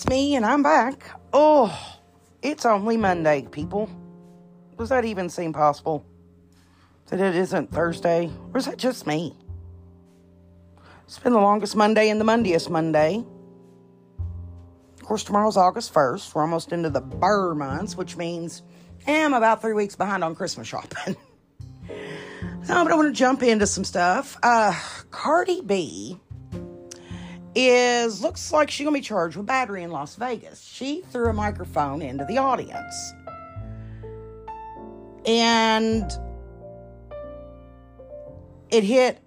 It's me and I'm back. Oh, it's only Monday, people. Does that even seem possible? That it isn't Thursday? Or is that just me? It's been the longest Monday and the Mondiest Monday. Of course, tomorrow's August 1st. We're almost into the burr months, which means I'm about three weeks behind on Christmas shopping. no, but I want to jump into some stuff. Uh, Cardi B is looks like she's gonna be charged with battery in Las Vegas. She threw a microphone into the audience. And it hit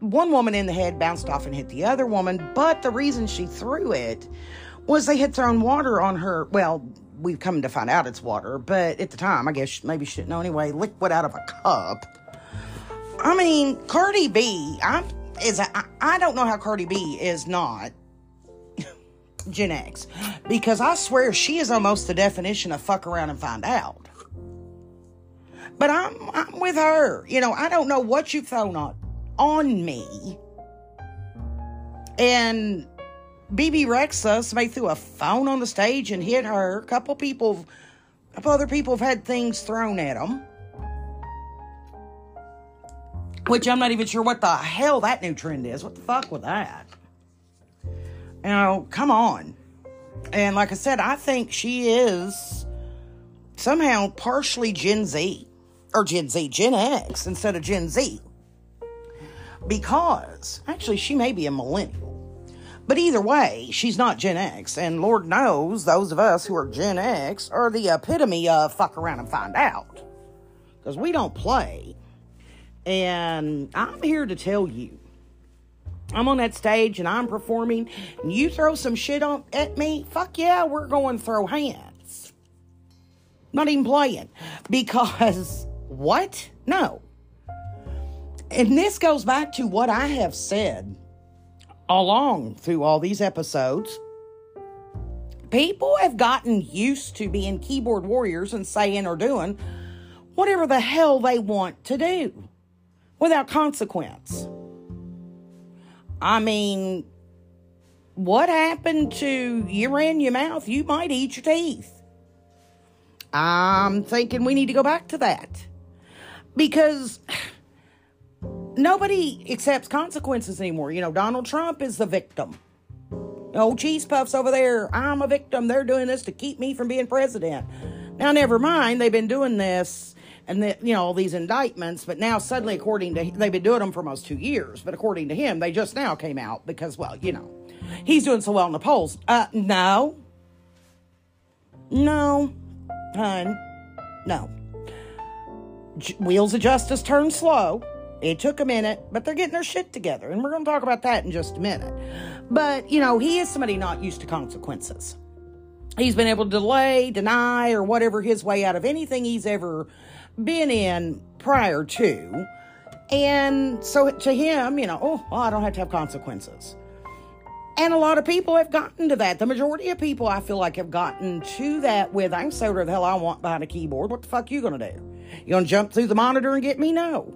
one woman in the head, bounced off and hit the other woman. But the reason she threw it was they had thrown water on her. Well, we've come to find out it's water, but at the time, I guess maybe she didn't know anyway, liquid out of a cup. I mean, Cardi B, I'm is I, don't know how Cardi B is not Gen X because I swear she is almost the definition of fuck around and find out. But I'm I'm with her. You know, I don't know what you've thrown on on me. And Bebe Rexha, somebody threw a phone on the stage and hit her. A couple people, a couple other people have had things thrown at them. Which I'm not even sure what the hell that new trend is. What the fuck with that? You know, come on. And like I said, I think she is somehow partially Gen Z. Or Gen Z, Gen X instead of Gen Z. Because, actually, she may be a millennial. But either way, she's not Gen X. And Lord knows those of us who are Gen X are the epitome of fuck around and find out. Because we don't play. And I'm here to tell you I'm on that stage and I'm performing, and you throw some shit on at me, fuck yeah, we're going to throw hands. Not even playing. Because what? No. And this goes back to what I have said along through all these episodes. People have gotten used to being keyboard warriors and saying or doing whatever the hell they want to do without consequence. I mean, what happened to you ran your mouth? You might eat your teeth. I'm thinking we need to go back to that because nobody accepts consequences anymore. You know, Donald Trump is the victim. Oh, cheese puffs over there. I'm a victim. They're doing this to keep me from being president. Now, never mind. They've been doing this and the, you know all these indictments but now suddenly according to they've been doing them for almost two years but according to him they just now came out because well you know he's doing so well in the polls. Uh no. No. Hun. No. J- wheels of justice turn slow. It took a minute but they're getting their shit together and we're going to talk about that in just a minute. But you know he is somebody not used to consequences. He's been able to delay deny or whatever his way out of anything he's ever been in prior to. And so to him, you know, oh, well, I don't have to have consequences. And a lot of people have gotten to that. The majority of people, I feel like, have gotten to that with, I can say whatever the hell I want behind a keyboard. What the fuck you going to do? You going to jump through the monitor and get me? No.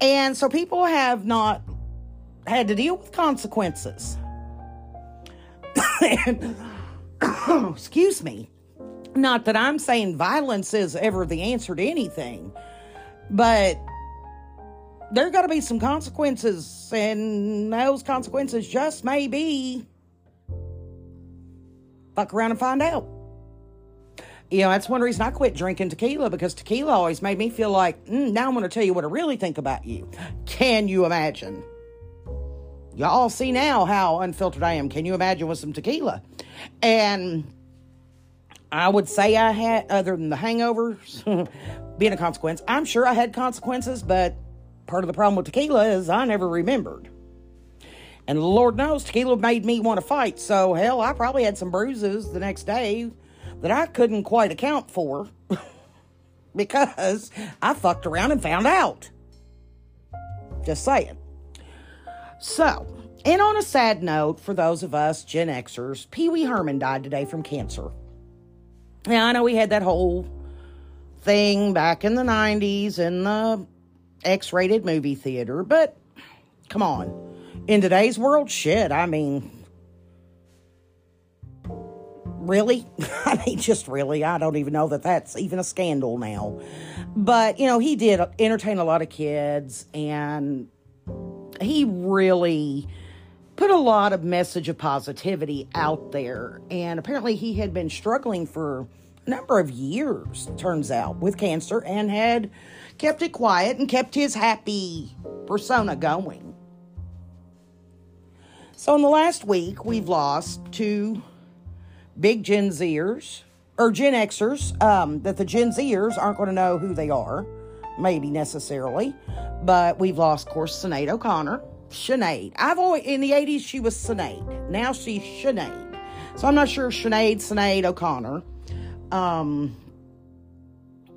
And so people have not had to deal with consequences. and, excuse me. Not that I'm saying violence is ever the answer to anything, but there got to be some consequences, and those consequences just may be fuck around and find out. You know, that's one reason I quit drinking tequila because tequila always made me feel like, mm, now I'm going to tell you what I really think about you. Can you imagine? Y'all see now how unfiltered I am. Can you imagine with some tequila? And I would say I had, other than the hangovers being a consequence, I'm sure I had consequences, but part of the problem with tequila is I never remembered. And Lord knows tequila made me want to fight, so hell, I probably had some bruises the next day that I couldn't quite account for because I fucked around and found out. Just saying. So, and on a sad note, for those of us Gen Xers, Pee Wee Herman died today from cancer. Now, I know we had that whole thing back in the 90s in the X rated movie theater, but come on. In today's world, shit, I mean, really? I mean, just really. I don't even know that that's even a scandal now. But, you know, he did entertain a lot of kids and he really put a lot of message of positivity out there. And apparently he had been struggling for a number of years, turns out, with cancer and had kept it quiet and kept his happy persona going. So in the last week, we've lost two big Gen Zers or Gen Xers um, that the Gen Zers aren't going to know who they are, maybe necessarily. But we've lost, of course, Sinead O'Connor. Sinead. I've always, in the 80s, she was Sinead. Now she's Sinead. So I'm not sure Sinead, Sinead O'Connor. Um,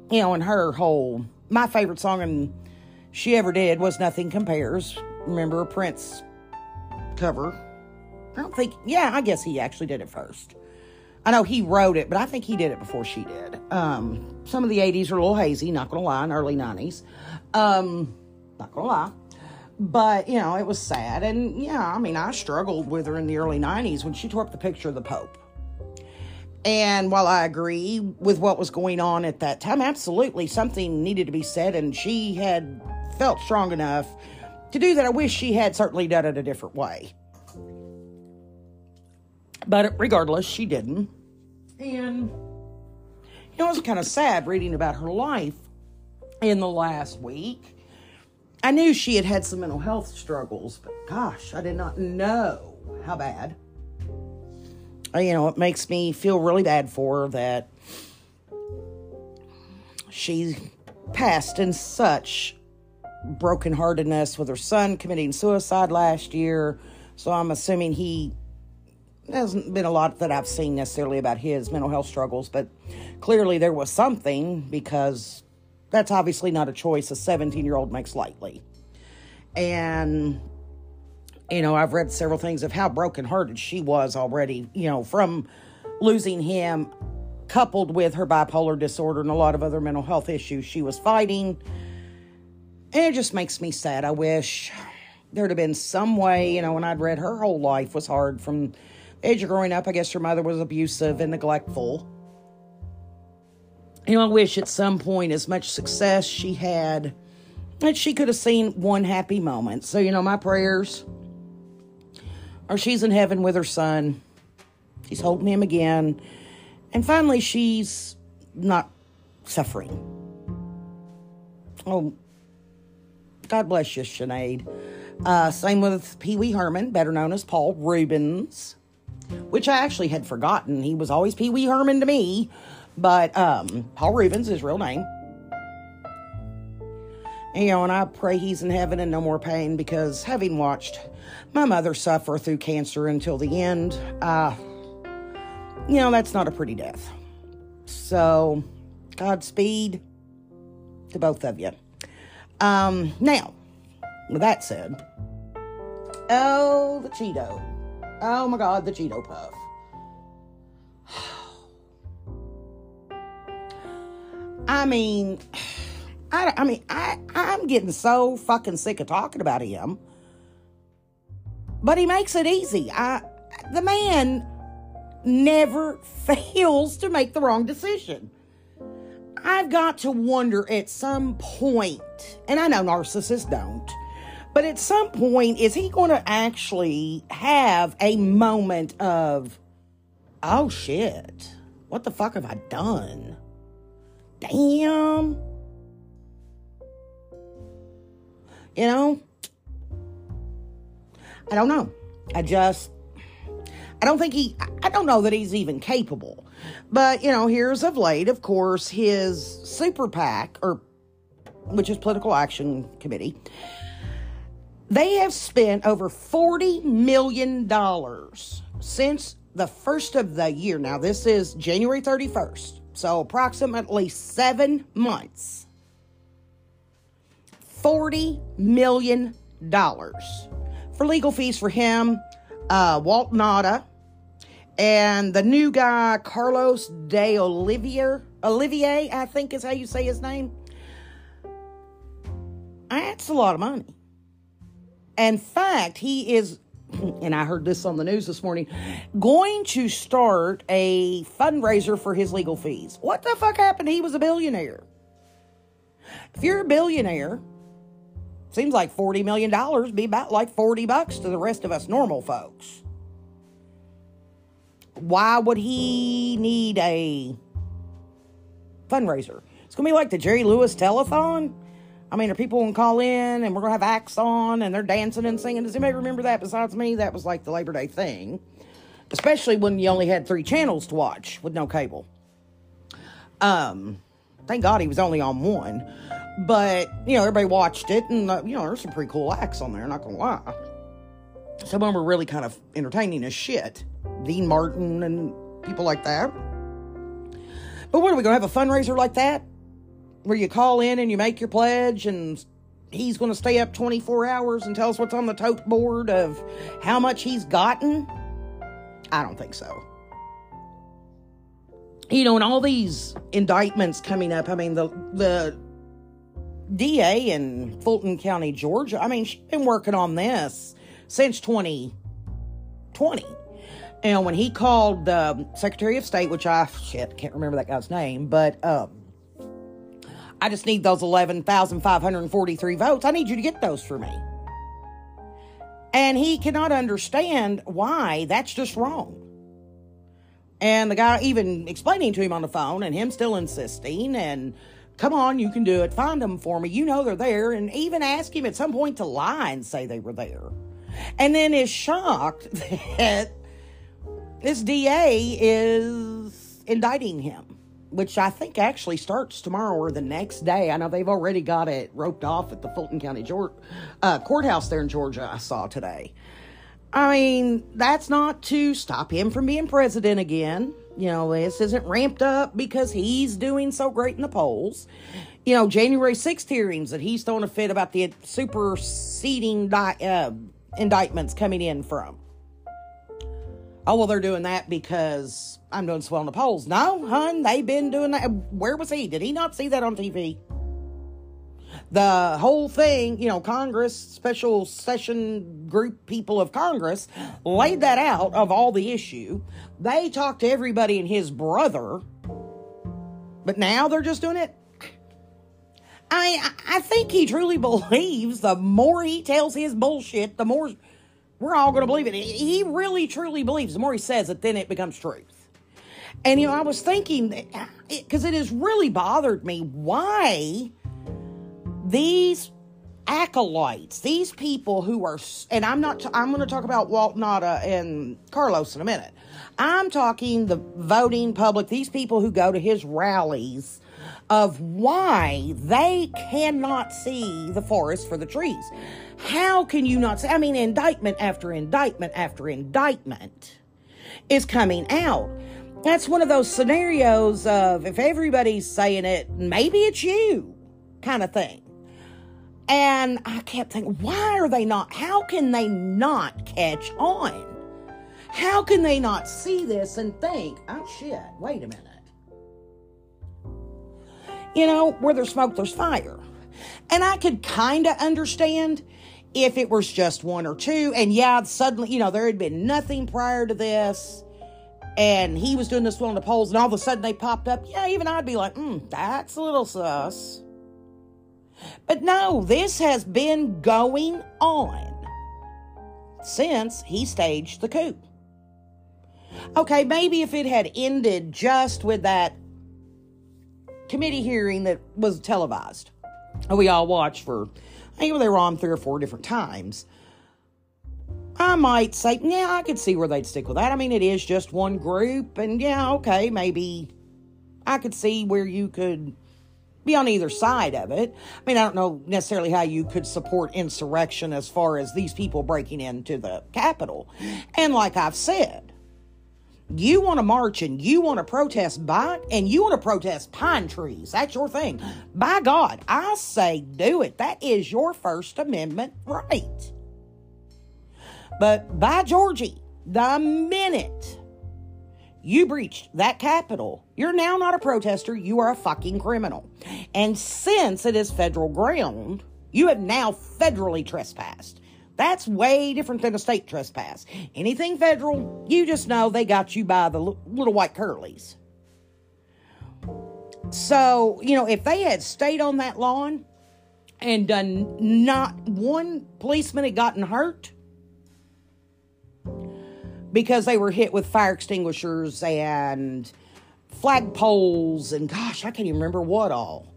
you know, and her whole, my favorite song and she ever did was Nothing Compares. Remember a Prince cover? I don't think, yeah, I guess he actually did it first. I know he wrote it, but I think he did it before she did. Um, some of the 80s are a little hazy, not gonna lie, and early 90s. Um, not gonna lie. But, you know, it was sad. And yeah, I mean, I struggled with her in the early 90s when she tore up the picture of the Pope. And while I agree with what was going on at that time, absolutely something needed to be said, and she had felt strong enough to do that. I wish she had certainly done it a different way. But regardless, she didn't. And, you know, it was kind of sad reading about her life in the last week. I knew she had had some mental health struggles, but gosh, I did not know how bad. Uh, you know, it makes me feel really bad for her that she passed in such brokenheartedness with her son committing suicide last year. So I'm assuming he hasn't been a lot that I've seen necessarily about his mental health struggles, but clearly there was something because that's obviously not a choice a 17 year old makes lightly. And, you know, I've read several things of how brokenhearted she was already, you know, from losing him, coupled with her bipolar disorder and a lot of other mental health issues she was fighting. And it just makes me sad. I wish there'd have been some way, you know, when I'd read her whole life was hard from age of growing up. I guess her mother was abusive and neglectful. You know, I wish at some point, as much success she had, that she could have seen one happy moment. So, you know, my prayers are she's in heaven with her son. She's holding him again. And finally, she's not suffering. Oh, God bless you, Sinead. Uh, same with Pee Wee Herman, better known as Paul Reubens, which I actually had forgotten. He was always Pee Wee Herman to me, but um, Paul Reubens, his real name. You know, and I pray he's in heaven and no more pain because having watched my mother suffer through cancer until the end, uh, you know, that's not a pretty death. So, Godspeed to both of you. Um, now, with that said, oh, the Cheeto. Oh my God, the Cheeto Puff. I mean, I, I mean, I, I'm getting so fucking sick of talking about him. But he makes it easy. I, the man never fails to make the wrong decision. I've got to wonder at some point, and I know narcissists don't, but at some point, is he going to actually have a moment of, oh shit, what the fuck have I done? Damn. You know? I don't know. I just, I don't think he, I don't know that he's even capable. But, you know, here's of late, of course, his super PAC, or which is Political Action Committee, they have spent over $40 million since the first of the year. Now, this is January 31st, so approximately seven months. $40 million for legal fees for him, uh, Walt Nauta, and the new guy, Carlos de Olivier. Olivier, I think is how you say his name. That's a lot of money. In fact, he is and I heard this on the news this morning, going to start a fundraiser for his legal fees. What the fuck happened? He was a billionaire. If you're a billionaire, seems like $40 million be about like 40 bucks to the rest of us normal folks. Why would he need a fundraiser? It's going to be like the Jerry Lewis telethon. I mean, are people to call in and we're to have acts on and they're dancing and singing? Does anybody remember that besides me? That was like the Labor Day thing, especially when you only had three channels to watch with no cable. Um, thank God he was only on one. But, you know, everybody watched it and, uh, you know, there's some pretty cool acts on there, not to lie. Some of them were really kind of entertaining as shit. Dean Martin and people like that. But what are we to have a fundraiser like that? Where you call in and you make your pledge and he's going to stay up 24 hours and tell us what's on the tote board of how much he's gotten? I don't think so. You know, and all these indictments coming up, I mean, the, the DA in Fulton County, Georgia, I mean, she's been working on this since 2020. And when he called the Secretary of State, which I, shit, can't remember that guy's name, but, um, I just need those 11,543 votes. I need you to get those for me. And he cannot understand why that's just wrong. And the guy even explaining to him on the phone and him still insisting and come on, you can do it. Find them for me. You know they're there. And even ask him at some point to lie and say they were there. And then is shocked that this DA is indicting him which I think actually starts tomorrow or the next day. I know they've already got it roped off at the Fulton County Georgia, uh, courthouse there in Georgia. I saw today. I mean, that's not to stop him from being president again. You know, this isn't ramped up because he's doing so great in the polls. You know, January 6th hearings that he's throwing a fit about the superseding di- uh, indictments coming in from. Oh, well, they're doing that because I'm doing swell in the polls. No, hun, they've been doing that. Where was he? Did he not see that on TV? The whole thing, you know, Congress, special session group people of Congress laid that out of all the issue. They talked to everybody and his brother, but now they're just doing it. I I think he truly believes the more he tells his bullshit, the more we're all going to believe it. He really truly believes. The more he says it, then it becomes truth. And, you know, I was thinking, because it has really bothered me why these acolytes, these people who are, and I'm not, I'm going to talk about Walt Nauta and Carlos in a minute. I'm talking the voting public, these people who go to his rallies of why they cannot see the forest for the trees. How can you not say? I mean, indictment after indictment after indictment is coming out. That's one of those scenarios of if everybody's saying it, maybe it's you kind of thing. And I kept thinking, why are they not? How can they not catch on? How can they not see this and think, oh shit, wait a minute? You know, where there's smoke, there's fire. And I could kind of understand if it was just one or two. And yeah, suddenly, you know, there had been nothing prior to this. And he was doing this well in the polls, and all of a sudden they popped up. Yeah, even I'd be like, hmm, that's a little sus. But no, this has been going on since he staged the coup. Okay, maybe if it had ended just with that committee hearing that was televised, we all watched for Maybe they were on three or four different times. I might say, yeah, I could see where they'd stick with that. I mean, it is just one group, and yeah, okay, maybe I could see where you could be on either side of it. I mean, I don't know necessarily how you could support insurrection as far as these people breaking into the Capitol. And like I've said, you want to march and you want to protest by and you want to protest pine trees. That's your thing. By God, I say do it. That is your First Amendment right. But by Georgie, the minute you breached that Capitol, you're now not a protester, you are a fucking criminal. And since it is federal ground, you have now federally trespassed. That's way different than a state trespass. Anything federal, you just know they got you by the little white curlies. So, you know, if they had stayed on that lawn and done not one policeman had gotten hurt because they were hit with fire extinguishers and flagpoles and gosh, I can't even remember what all.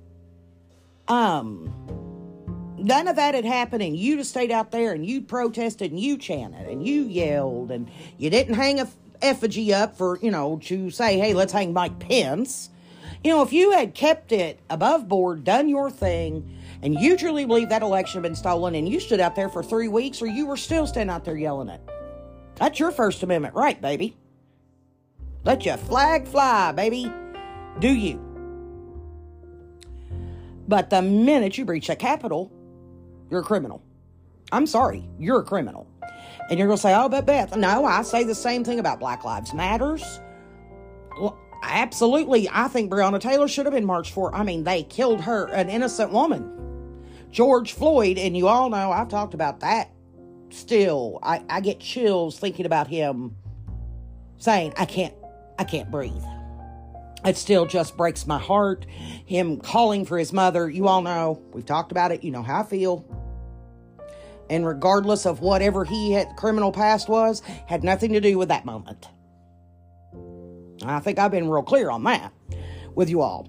Um, none of that had happened, and you'd have stayed out there and you protested and you chanted and you yelled and you didn't hang a effigy up for, you know, to say, hey, let's hang Mike Pence. You know, if you had kept it above board, done your thing, and you truly believe that election had been stolen and you stood out there for three weeks or you were still standing out there yelling it, that's your First Amendment right, baby. Let your flag fly, baby. Do you? But the minute you breach the Capitol, you're a criminal. I'm sorry, you're a criminal. And you're going to say, oh, but Beth, no, I say the same thing about Black Lives Matters. Well, absolutely, I think Breonna Taylor should have been marched for. I mean, they killed her, an innocent woman. George Floyd, and you all know I've talked about that still. I, I get chills thinking about him saying, I can't, I can't breathe it still just breaks my heart. Him calling for his mother, you all know, we've talked about it, you know how I feel. And regardless of whatever he had criminal past was, had nothing to do with that moment. I think I've been real clear on that with you all.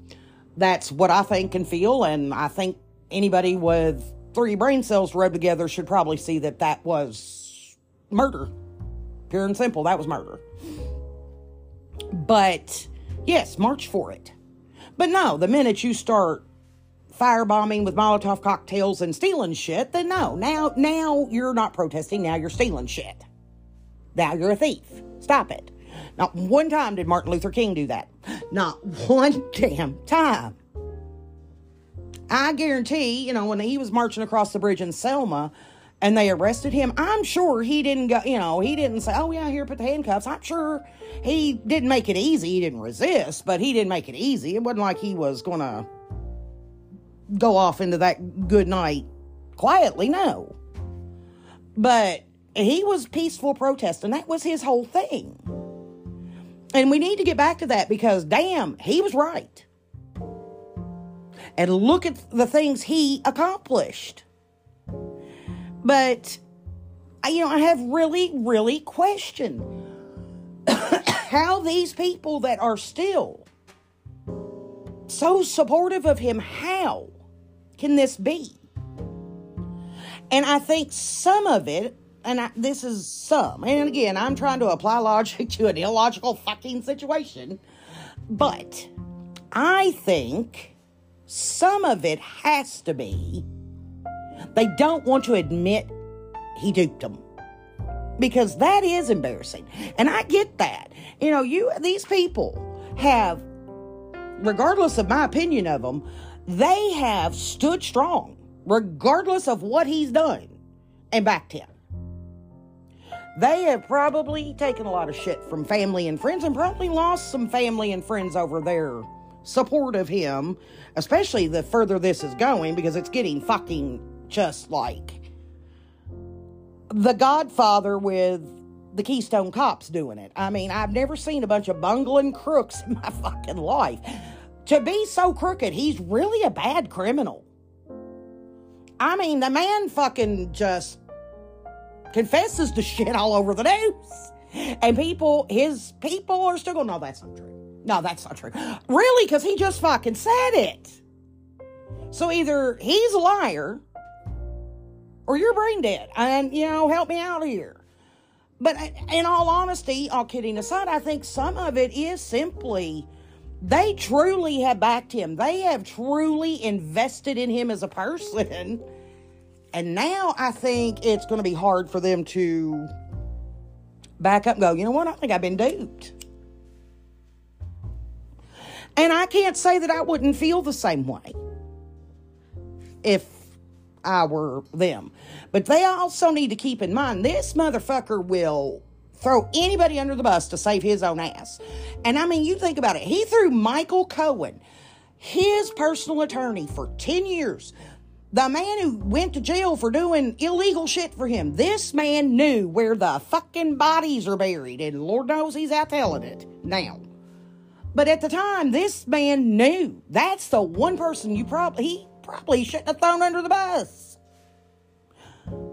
That's what I think and feel, and I think anybody with three brain cells rubbed together should probably see that that was murder. Pure and simple, that was murder. But Yes, march for it. But no, the minute you start firebombing with Molotov cocktails and stealing shit, then no. Now now you're not protesting, now you're stealing shit. Now you're a thief. Stop it. Not one time did Martin Luther King do that. Not one damn time. I guarantee, you know, when he was marching across the bridge in Selma, and they arrested him, I'm sure he didn't go, you know, he didn't say, oh, yeah, here, put the handcuffs. I'm sure he didn't make it easy. He didn't resist, but he didn't make it easy. It wasn't like he was going to go off into that good night quietly, no. But he was peaceful protest, and that was his whole thing. And we need to get back to that because, damn, he was right. And look at the things he accomplished. But, you know, I have really, really questioned how these people that are still so supportive of him, how can this be? And I think some of it, and I, this is some, and again, I'm trying to apply logic to an illogical fucking situation, but I think some of it has to be they don't want to admit he duped them because that is embarrassing. And I get that. You know, you these people have regardless of my opinion of them, they have stood strong regardless of what he's done and backed him. They have probably taken a lot of shit from family and friends and probably lost some family and friends over their support of him, especially the further this is going because it's getting fucking just like The Godfather with the Keystone Cops doing it. I mean, I've never seen a bunch of bungling crooks in my fucking life. To be so crooked, he's really a bad criminal. I mean, the man fucking just confesses to shit all over the news. And people, his people are still going, no, that's not true. No, that's not true. Really? Because he just fucking said it. So either he's a liar or you're brain dead. And, you know, help me out here. But uh, in all honesty, all kidding aside, I think some of it is simply they truly have backed him. They have truly invested in him as a person. And now I think it's going to be hard for them to back up and go, you know what? I think I've been duped. And I can't say that I wouldn't feel the same way if I were them. But they also need to keep in mind this motherfucker will throw anybody under the bus to save his own ass. And I mean, you think about it. He threw Michael Cohen, his personal attorney, for 10 years, The man who went to jail for doing illegal shit for him. This man knew where the fucking bodies are buried, and Lord knows he's out telling it now. But at the time, this man knew. That's the one person you probably he probably shouldn't have thrown under the bus.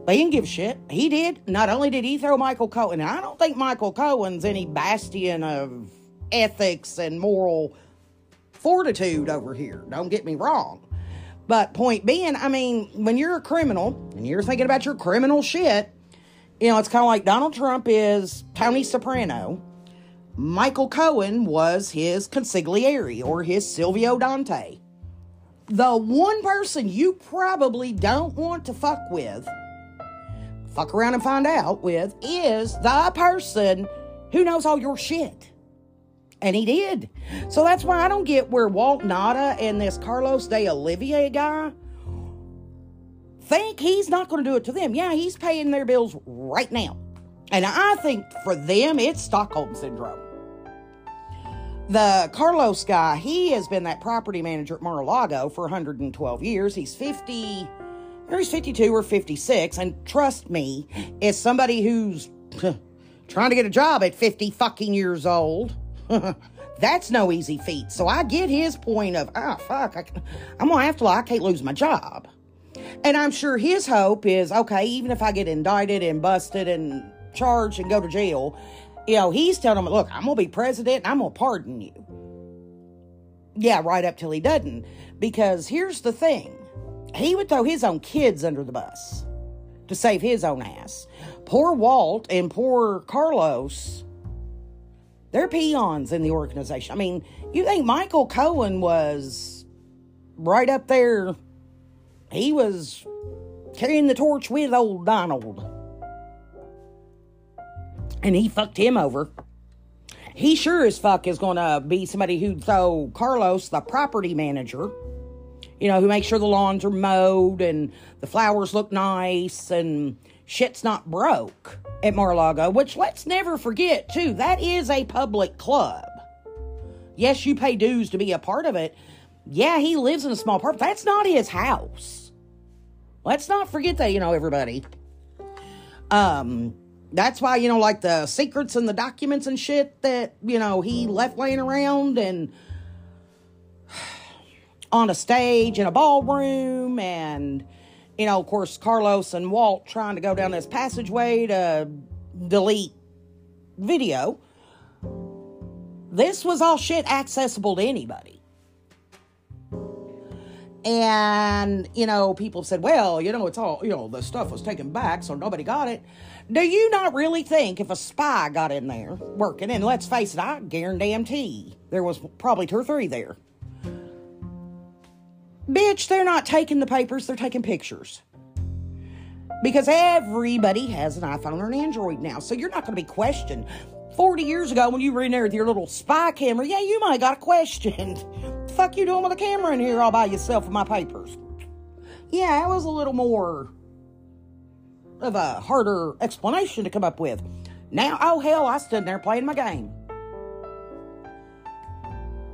He didn't give a shit. He did. Not only did he throw Michael Cohen, and I don't think Michael Cohen's any bastion of ethics and moral fortitude over here. Don't get me wrong. But point being, I mean, when you're a criminal and you're thinking about your criminal shit, you know, it's kind of like Donald Trump is Tony Soprano. Michael Cohen was his consigliere or his Silvio Dante. The one person you probably don't want to fuck with, fuck around and find out with, is the person who knows all your shit. And he did. So that's why I don't get where Walt Nauta and this Carlos de Oliveira guy think he's not going to do it to them. Yeah, he's paying their bills right now. And I think for them, it's Stockholm Syndrome. The Carlos guy, he has been that property manager at Mar-a-Lago for 112 years. He's 50, he's 52 or 56. And trust me, as somebody who's trying to get a job at 50 fucking years old, that's no easy feat. So I get his point of, ah, oh, fuck, I, I'm going to have to, I can't lose my job. And I'm sure his hope is, okay, even if I get indicted and busted and charged and go to jail, you know, he's telling them, look, I'm to be president and I'm to pardon you. Yeah, right up till he doesn't. Because here's the thing he would throw his own kids under the bus to save his own ass. Poor Walt and poor Carlos, they're peons in the organization. I mean, you think Michael Cohen was right up there? He was carrying the torch with old Donald and he fucked him over. He sure as fuck is going to be somebody who'd throw Carlos, the property manager, you know, who makes sure the lawns are mowed and the flowers look nice and shit's not broke at Mar-a-Lago, which let's never forget, too, that is a public club. Yes, you pay dues to be a part of it. Yeah, he lives in a small part. That's not his house. Let's not forget that, you know, everybody. Um, that's why, you know, like the secrets and the documents and shit that, you know, he left laying around and on a stage in a ballroom and, you know, of course, Carlos and Walt trying to go down this passageway to delete video. This was all shit accessible to anybody. And, you know, people said, well, you know, it's all, you know, the stuff was taken back, so nobody got it. Do you not really think if a spy got in there working, and let's face it, I guarantee there was probably two or three there. Bitch, they're not taking the papers, they're taking pictures. Because everybody has an iPhone or an Android now, so you're not going to be questioned. 40 years ago, when you were in there with your little spy camera, yeah, you might have got questioned. fuck you doing with a camera in here all by yourself with my papers? Yeah, it was a little more of a harder explanation to come up with. Now, oh hell, I stood there playing my game.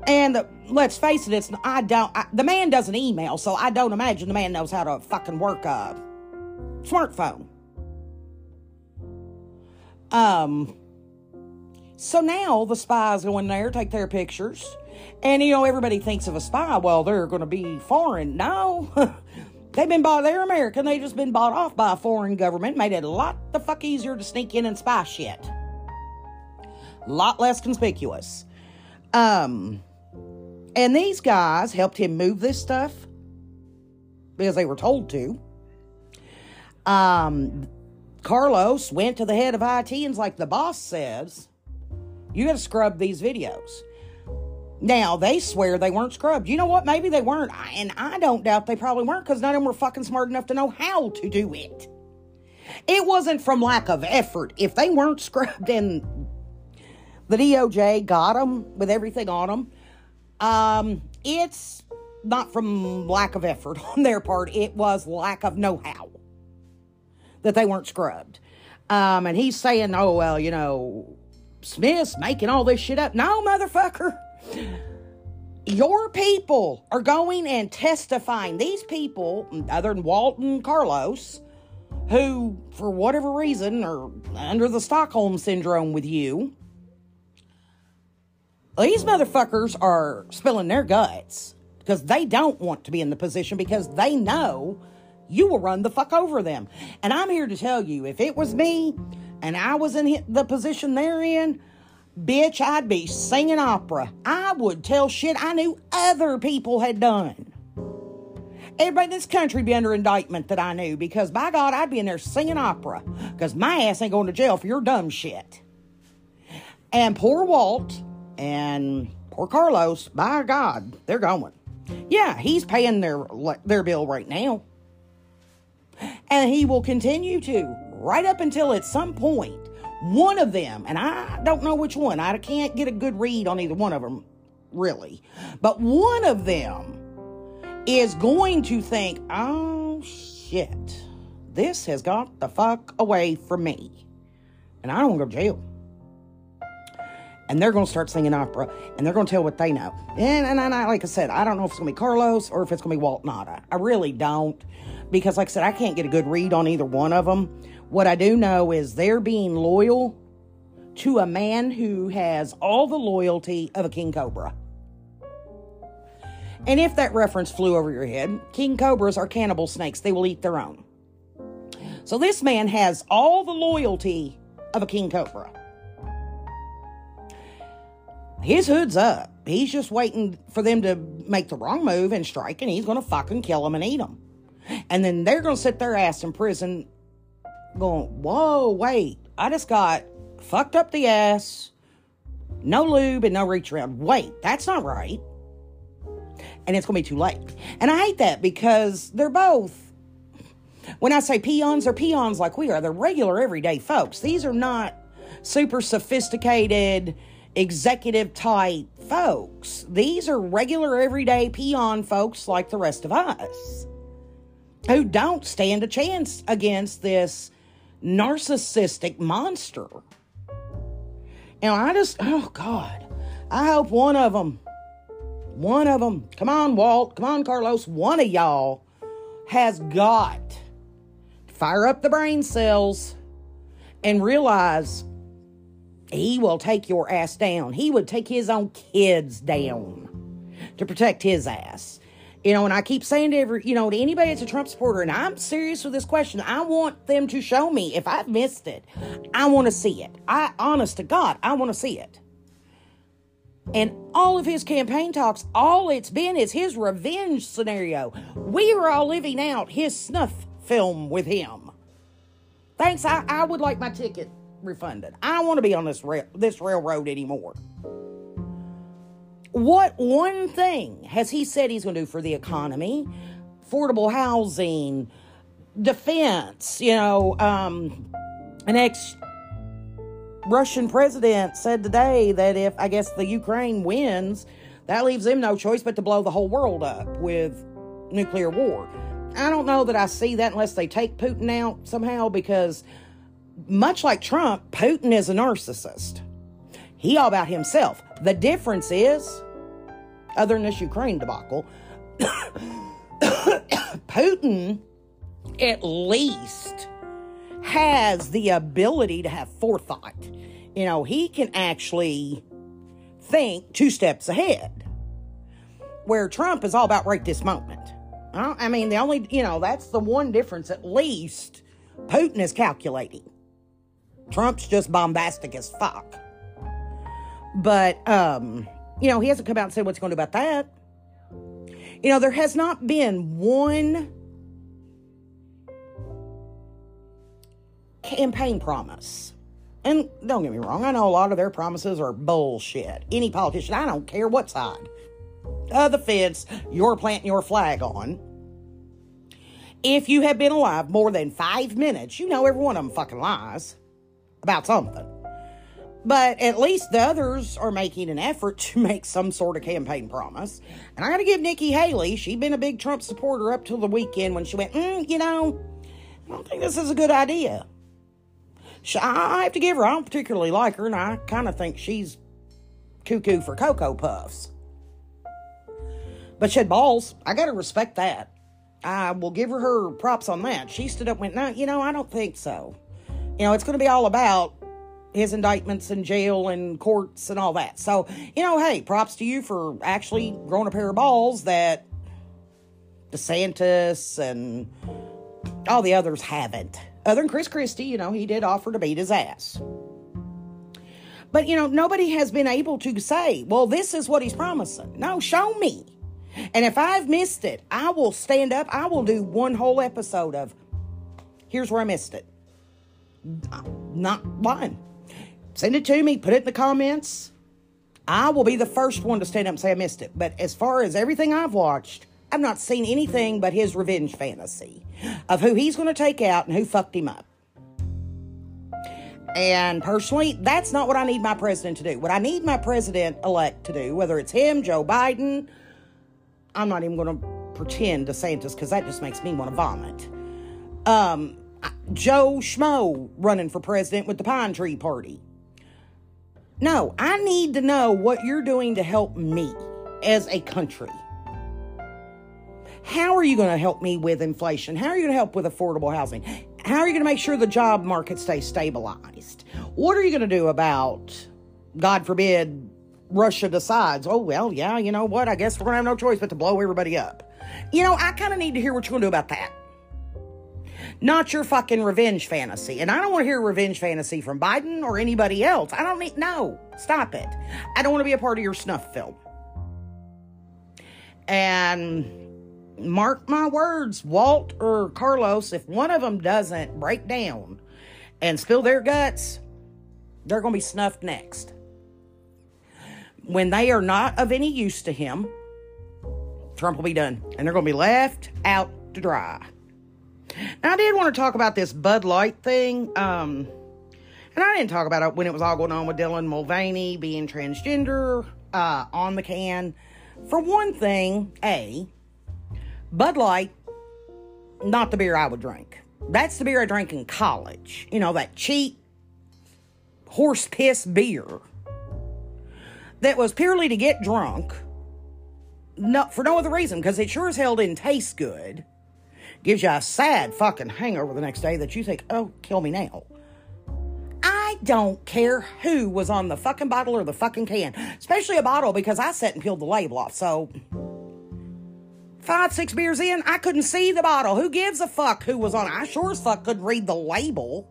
And the, let's face it, it's I don't. I, the man doesn't email, so I don't imagine the man knows how to fucking work a smartphone. Um. So now the spies go in there, take their pictures, and you know everybody thinks of a spy. Well, they're going to be foreign. No, They've been bought, they're American. They've just been bought off by a foreign government, made it a lot the fuck easier to sneak in and spy shit. Lot less conspicuous. Um, and these guys helped him move this stuff because they were told to. Um, Carlos went to the head of IT and's like, the boss says, you got to scrub these videos. Now, they swear they weren't scrubbed. You know what? Maybe they weren't. And I don't doubt they probably weren't because none of them were fucking smart enough to know how to do it. It wasn't from lack of effort. If they weren't scrubbed and the DOJ got them with everything on them, um, it's not from lack of effort on their part. It was lack of know how that they weren't scrubbed. Um, and he's saying, oh, well, you know, Smith's making all this shit up. No, motherfucker Your people are going and testifying. These people, other than Walton Carlos, who, for whatever reason, are under the Stockholm syndrome with you, these motherfuckers are spilling their guts because they don't want to be in the position because they know you will run the fuck over them. And I'm here to tell you if it was me and I was in the position they're in, bitch, I'd be singing opera. I would tell shit I knew other people had done. Everybody in this country be under indictment that I knew because by God, I'd be in there singing opera because my ass ain't going to jail for your dumb shit. And poor Walt and poor Carlos, by God, they're going. Yeah, he's paying their their bill right now. And he will continue to right up until at some point one of them, and I don't know which one. I can't get a good read on either one of them really. But one of them is going to think, "Oh shit. This has got the fuck away from me." And I don't go to jail and they're going to start singing opera and they're going to tell what they know. And, and, and I, like I said, I don't know if it's going to be Carlos or if it's going to be Walt Nauta. I really don't because, like I said, I can't get a good read on either one of them. What I do know is they're being loyal to a man who has all the loyalty of a king cobra. And if that reference flew over your head, king cobras are cannibal snakes. They will eat their own. So this man has all the loyalty of a king cobra. His hood's up. He's just waiting for them to make the wrong move and strike, and he's going to fucking kill them and eat them. And then they're going to sit their ass in prison going, whoa, wait, I just got fucked up the ass, no lube and no reach around. Wait, that's not right. And it's going to be too late. And I hate that because they're both, when I say peons, they're peons like we are. They're regular, everyday folks. These are not super sophisticated executive type folks. These are regular, everyday peon folks like the rest of us who don't stand a chance against this narcissistic monster. And I just, oh God, I hope one of them, one of them, come on, Walt, come on, Carlos, one of y'all has got to fire up the brain cells and realize he will take your ass down. He would take his own kids down to protect his ass. You know, and I keep saying to every, you know, to anybody that's a Trump supporter, and I'm serious with this question, I want them to show me if I've missed it. I want to see it. I, honest to God, I want to see it. And all of his campaign talks, all it's been is his revenge scenario. We are all living out his snuff film with him. Thanks. I, I would like my ticket refunded. I don't want to be on this rail, this railroad anymore. What one thing has he said he's going to do for the economy? Affordable housing, defense. You know, um, an ex Russian president said today that if I guess the Ukraine wins, that leaves them no choice but to blow the whole world up with nuclear war. I don't know that I see that unless they take Putin out somehow because much like Trump, Putin is a narcissist. He all about himself. The difference is, other than this Ukraine debacle, Putin at least has the ability to have forethought. You know, he can actually think two steps ahead. Where Trump is all about right this moment. I mean, the only, you know, that's the one difference. At least Putin is calculating. Trump's just bombastic as fuck. But, um, you know, he hasn't come out and said what's going to do about that. You know, there has not been one campaign promise. And don't get me wrong, I know a lot of their promises are bullshit. Any politician, I don't care what side of the fence you're planting your flag on. If you have been alive more than five minutes, you know every one of them fucking lies about something. But at least the others are making an effort to make some sort of campaign promise. And I got to give Nikki Haley, she'd been a big Trump supporter up till the weekend when she went, mm, you know, I don't think this is a good idea. She, I have to give her, I don't particularly like her, and I kind of think she's cuckoo for Cocoa Puffs. But she had balls. I got to respect that. I will give her her props on that. She stood up and went, no, you know, I don't think so. You know, it's going to be all about his indictments in jail and courts and all that. So, you know, hey, props to you for actually growing a pair of balls that DeSantis and all the others haven't. Other than Chris Christie, you know, he did offer to beat his ass. But, you know, nobody has been able to say, well, this is what he's promising. No, show me. And if I've missed it, I will stand up. I will do one whole episode of here's where I missed it. Not one. Send it to me, put it in the comments. I will be the first one to stand up and say I missed it. But as far as everything I've watched, I've not seen anything but his revenge fantasy of who he's going to take out and who fucked him up. And personally, that's not what I need my president to do. What I need my president elect to do, whether it's him, Joe Biden, I'm not even going to pretend to DeSantis because that just makes me want to vomit. Um, Joe Schmo running for president with the Pine Tree Party. No, I need to know what you're doing to help me as a country. How are you going to help me with inflation? How are you going to help with affordable housing? How are you going to make sure the job market stays stabilized? What are you going to do about, God forbid, Russia decides, oh, well, yeah, you know what? I guess we're going to have no choice but to blow everybody up. You know, I kind of need to hear what you're going to do about that. Not your fucking revenge fantasy. And I don't want to hear revenge fantasy from Biden or anybody else. I don't need, no, stop it. I don't want to be a part of your snuff film. And mark my words, Walt or Carlos, if one of them doesn't break down and spill their guts, they're going to be snuffed next. When they are not of any use to him, Trump will be done. And they're going to be left out to dry. Now, I did want to talk about this Bud Light thing. Um, and I didn't talk about it when it was all going on with Dylan Mulvaney being transgender uh, on the can. For one thing, A, Bud Light, not the beer I would drink. That's the beer I drank in college. You know, that cheap horse piss beer that was purely to get drunk. No, for no other reason, because it sure as hell didn't taste good gives you a sad fucking hangover the next day that you think, oh, kill me now. I don't care who was on the fucking bottle or the fucking can, especially a bottle because I sat and peeled the label off. So, five, six beers in, I couldn't see the bottle. Who gives a fuck who was on it? I sure as fuck could read the label.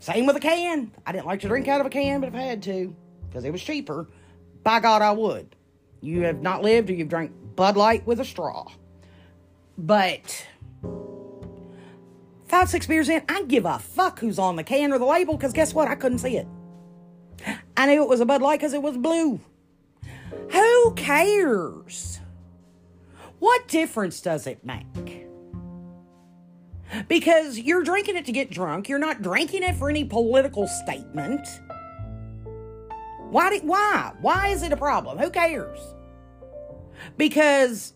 Same with a can. I didn't like to drink out of a can, but if I had to, because it was cheaper, by God, I would. You have not lived or you've drank Bud Light with a straw. But five, six beers in, I give a fuck who's on the can or the label because guess what? I couldn't see it. I knew it was a Bud Light because it was blue. Who cares? What difference does it make? Because you're drinking it to get drunk. You're not drinking it for any political statement. Why? why? Why is it a problem? Who cares? Because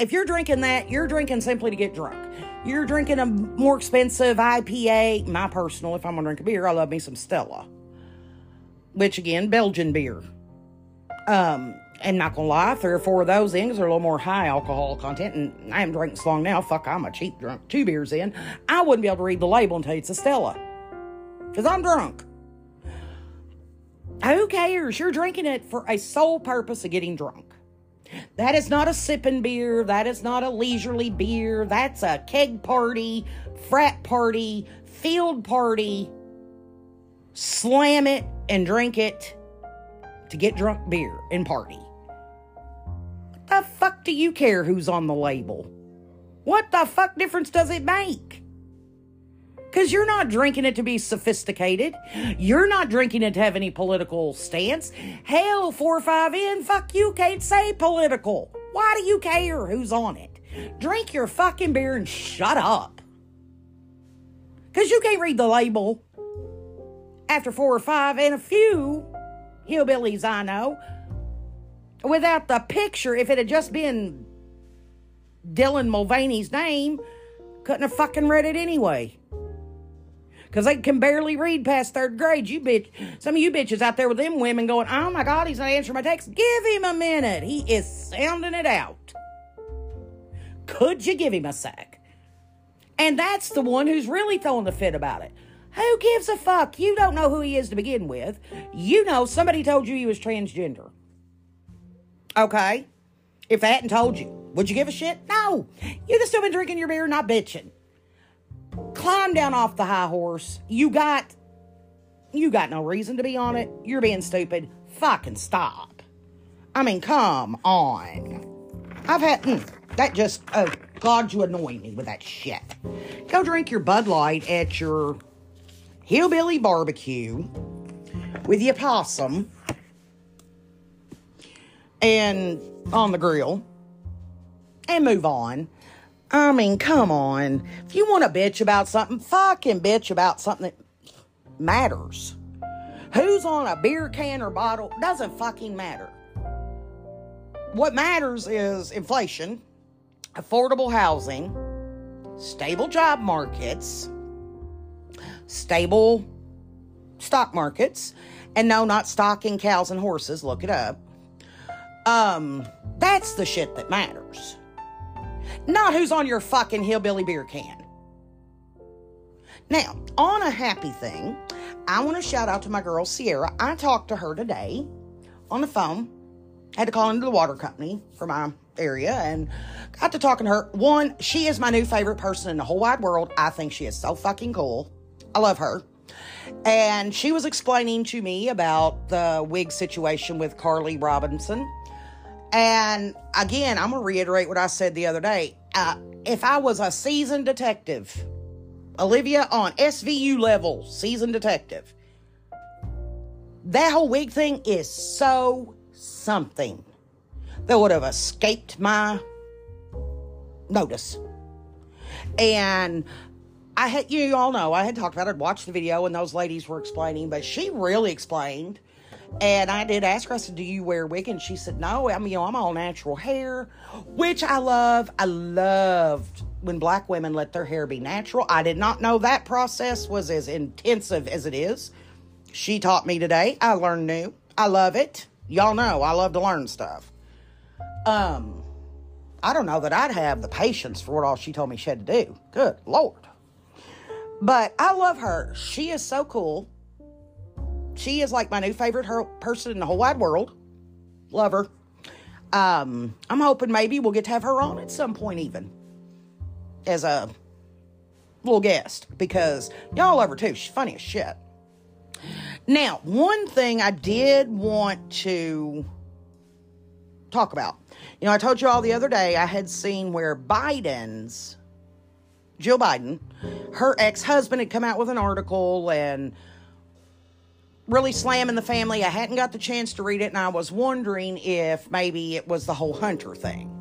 if you're drinking that, you're drinking simply to get drunk. You're drinking a more expensive IPA. My personal, if I'm gonna drink a beer, I love me some Stella, which again, Belgian beer. Um, and not gonna lie, three or four of those in, because they're a little more high alcohol content, and I haven't drank so long now. Fuck, I'm a cheap drunk. Two beers in, I wouldn't be able to read the label and tell you it's a Stella, because I'm drunk. Who cares? You're drinking it for a sole purpose of getting drunk. That is not a sipping beer. That is not a leisurely beer. That's a keg party, frat party, field party. Slam it and drink it to get drunk beer and party. What the fuck do you care who's on the label? What the fuck difference does it make? Because you're not drinking it to be sophisticated. You're not drinking it to have any political stance. Hell, 4 or 5 in, fuck you, can't say political. Why do you care who's on it? Drink your fucking beer and shut up. Because you can't read the label. After 4 or 5 and a few hillbillies I know, without the picture, if it had just been Dylan Mulvaney's name, couldn't have fucking read it anyway. Because they can barely read past third grade. You bitch, some of you bitches out there with them women going, oh my God, he's not answering my text. Give him a minute. He is sounding it out. Could you give him a sec? And that's the one who's really throwing the fit about it. Who gives a fuck? You don't know who he is to begin with. You know somebody told you he was transgender. Okay? If they hadn't told you, would you give a shit? No. You'd have still been drinking your beer, not bitching. Climb down off the high horse. You got you got no reason to be on it. You're being stupid. Fucking stop. I mean, come on. I've had mm, that just oh God, you annoy me with that shit. Go drink your Bud Light at your hillbilly barbecue with your possum and on the grill and move on. I mean, come on. If you want to bitch about something, fucking bitch about something that matters. Who's on a beer can or bottle doesn't fucking matter. What matters is inflation, affordable housing, stable job markets, stable stock markets, and no, not stocking cows and horses. Look it up. Um, that's the shit that matters. Not who's on your fucking hillbilly beer can. Now, on a happy thing, I want to shout out to my girl Sierra. I talked to her today on the phone. Had to call into the water company for my area and got to talking to her. One, she is my new favorite person in the whole wide world. I think she is so fucking cool. I love her. And she was explaining to me about the wig situation with Carly Robinson and again, I'm going to reiterate what I said the other day. Uh, if I was a seasoned detective, Olivia on SVU level, seasoned detective, that whole wig thing is so something that would have escaped my notice. And I had, you all know, I had talked about it, watched the video, and those ladies were explaining, but she really explained and I did ask her, I said, Do you wear wig? And she said, No, I mean, you know, I'm all natural hair, which I love. I loved when black women let their hair be natural. I did not know that process was as intensive as it is. She taught me today. I learned new. I love it. Y'all know I love to learn stuff. Um, I don't know that I'd have the patience for what all she told me she had to do. Good Lord. But I love her. She is so cool. She is like my new favorite her- person in the whole wide world. Love her. Um, I'm hoping maybe we'll get to have her on at some point, even as a little guest, because y'all love her too. She's funny as shit. Now, one thing I did want to talk about. You know, I told you all the other day I had seen where Biden's, Jill Biden, her ex husband had come out with an article and really slamming the family. I hadn't got the chance to read it, and I was wondering if maybe it was the whole Hunter thing.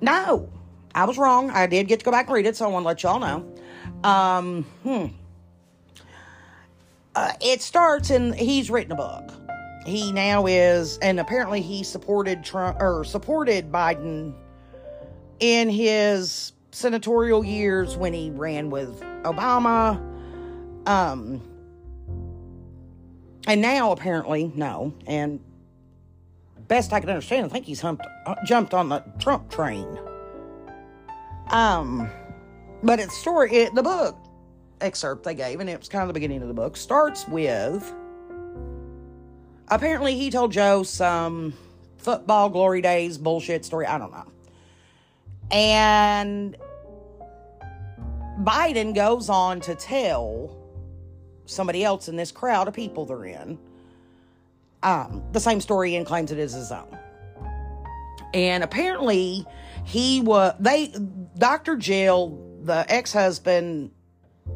No, I was wrong. I did get to go back and read it, so I want to let y'all know. Um, hmm. Uh, it starts in he's written a book. He now is, and apparently he supported Trump or supported Biden in his senatorial years when he ran with Obama. Um, and now, apparently, no. And best I can understand, I think he's humped, uh, jumped on the Trump train. Um, but it's story, it, the book excerpt they gave, and it was kind of the beginning of the book, starts with apparently he told Joe some football glory days bullshit story. I don't know. And Biden goes on to tell somebody else in this crowd of people they're in um, the same story and claims it is his own. And apparently, he was, they, Dr. Jill, the ex husband,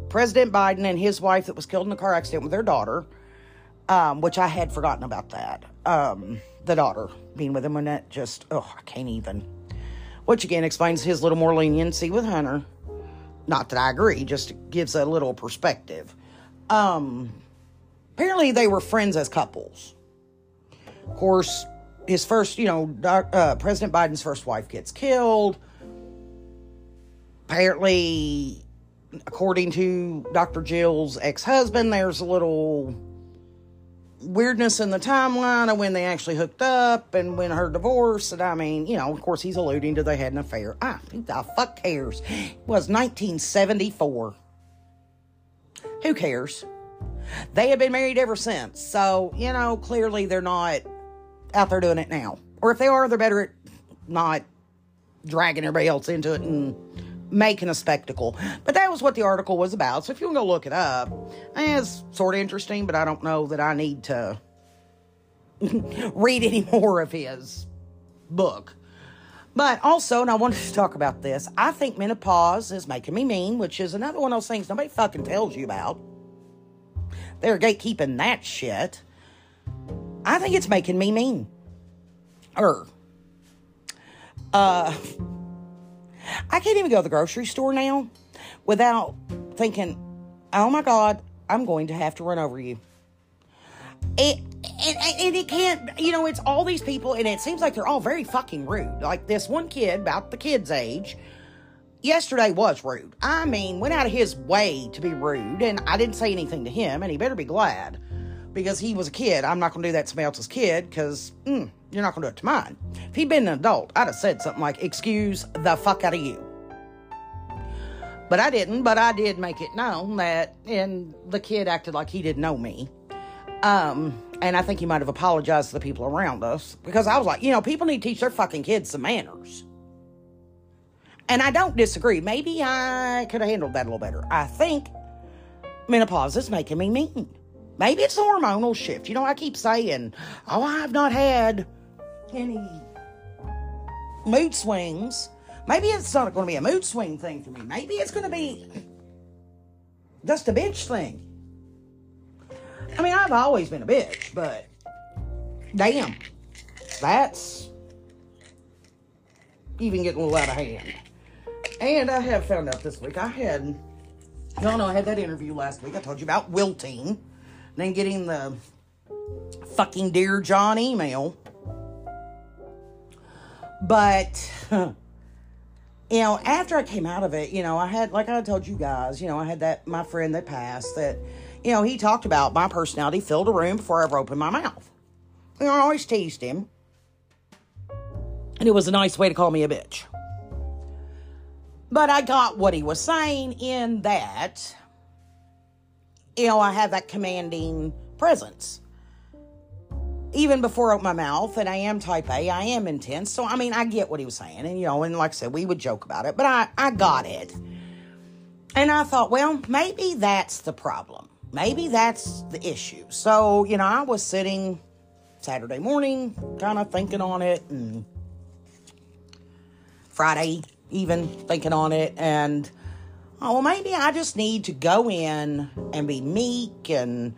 President Biden, and his wife that was killed in a car accident with their daughter, um, which I had forgotten about that. Um, the daughter being with him, and that just, oh, I can't even. Which again explains his little more leniency with Hunter. Not that I agree, just gives a little perspective. Um, apparently they were friends as couples. Of course, his first, you know, uh, President Biden's first wife gets killed. Apparently, according to Dr. Jill's ex husband, there's a little weirdness in the timeline of when they actually hooked up and when her divorce. And I mean, you know, of course, he's alluding to they had an affair. Ah, who the fuck cares? It was 1974. Who cares? They have been married ever since. So, you know, clearly they're not out there doing it now. Or if they are, they're better at not dragging everybody else into it and making a spectacle. But that was what the article was about. So if you want to go look it up, eh, it's sort of interesting, but I don't know that I need to read any more of his book. But also, and I wanted to talk about this, I think menopause is making me mean, which is another one of those things nobody fucking tells you about. They're gatekeeping that shit. I think it's making me mean. Er. Uh, I can't even go to the grocery store now without thinking, oh my God, I'm going to have to run over you. It, and, and it can't, you know, it's all these people, and it seems like they're all very fucking rude. Like this one kid, about the kid's age, yesterday was rude. I mean, went out of his way to be rude, and I didn't say anything to him, and he better be glad because he was a kid. I'm not going to do that to somebody else's kid because mm, you're not going to do it to mine. If he'd been an adult, I'd have said something like, Excuse the fuck out of you. But I didn't, but I did make it known that, and the kid acted like he didn't know me. Um, and I think he might have apologized to the people around us because I was like, you know, people need to teach their fucking kids some manners. And I don't disagree. Maybe I could have handled that a little better. I think menopause is making me mean. Maybe it's a hormonal shift. You know, I keep saying, oh, I've not had any mood swings. Maybe it's not going to be a mood swing thing for me. Maybe it's going to be just a bitch thing. I mean, I've always been a bitch, but damn, that's even getting a little out of hand. And I have found out this week I had, y'all know I had that interview last week. I told you about wilting, then getting the fucking Dear John email. But, you know, after I came out of it, you know, I had, like I told you guys, you know, I had that, my friend that passed that, you know, he talked about my personality filled a room before I ever opened my mouth. You know, I always teased him. And it was a nice way to call me a bitch. But I got what he was saying in that, you know, I have that commanding presence. Even before I open my mouth, and I am type A, I am intense. So, I mean, I get what he was saying. And, you know, and like I said, we would joke about it, but I, I got it. And I thought, well, maybe that's the problem. Maybe that's the issue. So, you know, I was sitting Saturday morning, kind of thinking on it, and Friday even thinking on it and oh well maybe i just need to go in and be meek and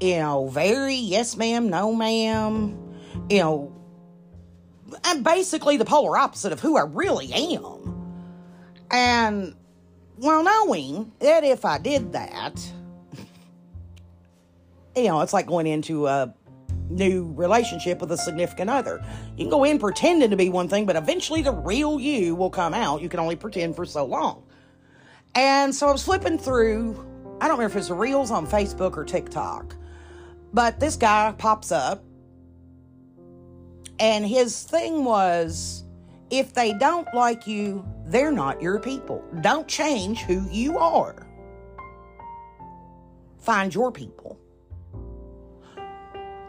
you know very yes ma'am no ma'am you know and basically the polar opposite of who i really am and well knowing that if i did that you know it's like going into a new relationship with a significant other. You can go in pretending to be one thing, but eventually the real you will come out. You can only pretend for so long. And so I was flipping through, I don't remember if it's Reels on Facebook or TikTok, but this guy pops up, and his thing was if they don't like you, they're not your people. Don't change who you are. Find your people.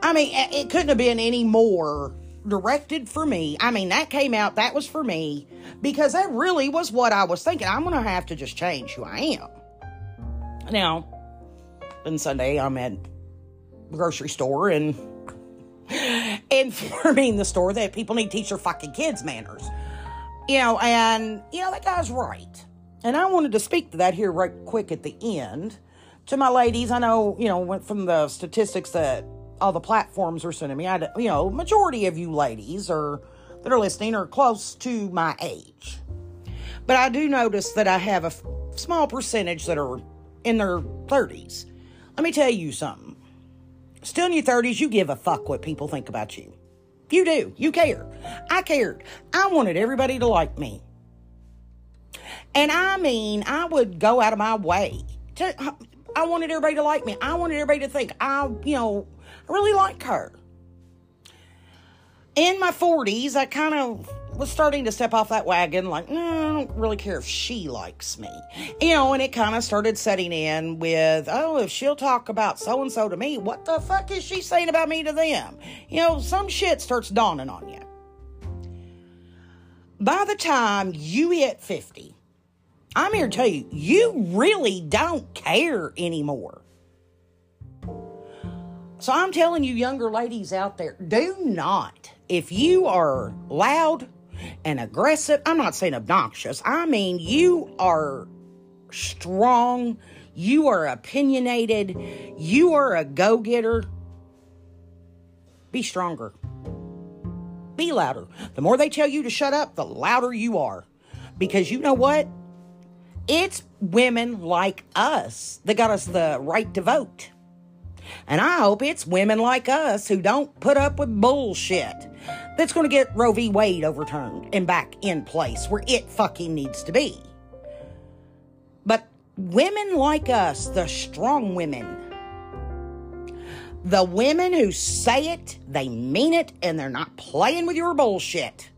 I mean, it couldn't have been any more directed for me. I mean, that came out, that was for me, because that really was what I was thinking. I'm going to have to just change who I am. Now, then Sunday, I'm at the grocery store and informing the store that people need to teach their fucking kids manners. You know, and, you know, that guy's right. And I wanted to speak to that here right quick at the end. To my ladies, I know, you know, went from the statistics that all the platforms are sending me. I, you know, majority of you ladies are that are listening are close to my age, but I do notice that I have a f- small percentage that are in their thirties. Let me tell you something. Still in your thirties, you give a fuck what people think about you. You do. You care. I cared. I wanted everybody to like me. And I mean, I would go out of my way to, I wanted everybody to like me. I wanted everybody to think I, you know, I really like her. In my 40s, I kind of was starting to step off that wagon, like, no, I don't really care if she likes me. You know, and it kind of started setting in with, oh, if she'll talk about so and so to me, what the fuck is she saying about me to them? You know, some shit starts dawning on you. By the time you hit 50, I'm here to tell you, you really don't care anymore. So I'm telling you, younger ladies out there, do not. If you are loud and aggressive, I'm not saying obnoxious, I mean, you are strong, you are opinionated, you are a go getter. Be stronger. Be louder. The more they tell you to shut up, the louder you are. Because you know what? It's women like us that got us the right to vote. And I hope it's women like us who don't put up with bullshit that's going to get Roe v. Wade overturned and back in place where it fucking needs to be. But women like us, the strong women, the women who say it, they mean it, and they're not playing with your bullshit.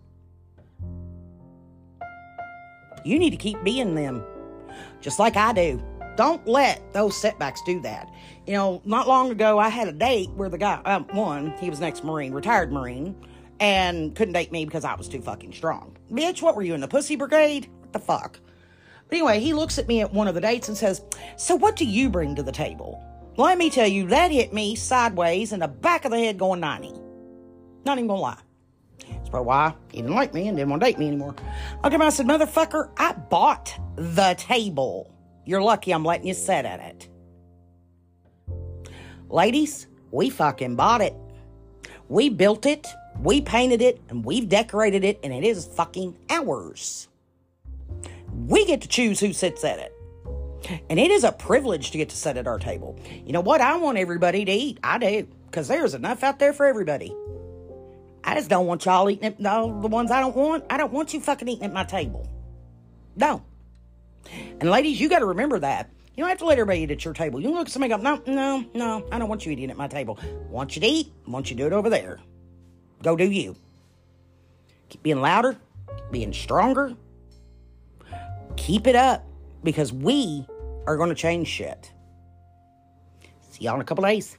You need to keep being them, just like I do. Don't let those setbacks do that. You know, not long ago, I had a date where the guy, um, one, he was an ex Marine, retired Marine, and couldn't date me because I was too fucking strong. Bitch, what were you in the pussy brigade? What the fuck? But anyway, he looks at me at one of the dates and says, So what do you bring to the table? Let me tell you, that hit me sideways in the back of the head going 90. Not even gonna lie. That's probably why he didn't like me and didn't want to date me anymore. I I said, Motherfucker, I bought the table. You're lucky I'm letting you sit at it. Ladies, we fucking bought it. We built it, we painted it, and we've decorated it, and it is fucking ours. We get to choose who sits at it. And it is a privilege to get to sit at our table. You know what? I want everybody to eat. I do. Because there's enough out there for everybody. I just don't want y'all eating it. No, the ones I don't want, I don't want you fucking eating at my table. No. And ladies, you got to remember that. You don't have to let everybody eat at your table. You look at somebody go, no, no, no, I don't want you eating at my table. Want you to eat, want you to do it over there. Go do you. Keep being louder, being stronger. Keep it up because we are going to change shit. See y'all in a couple days.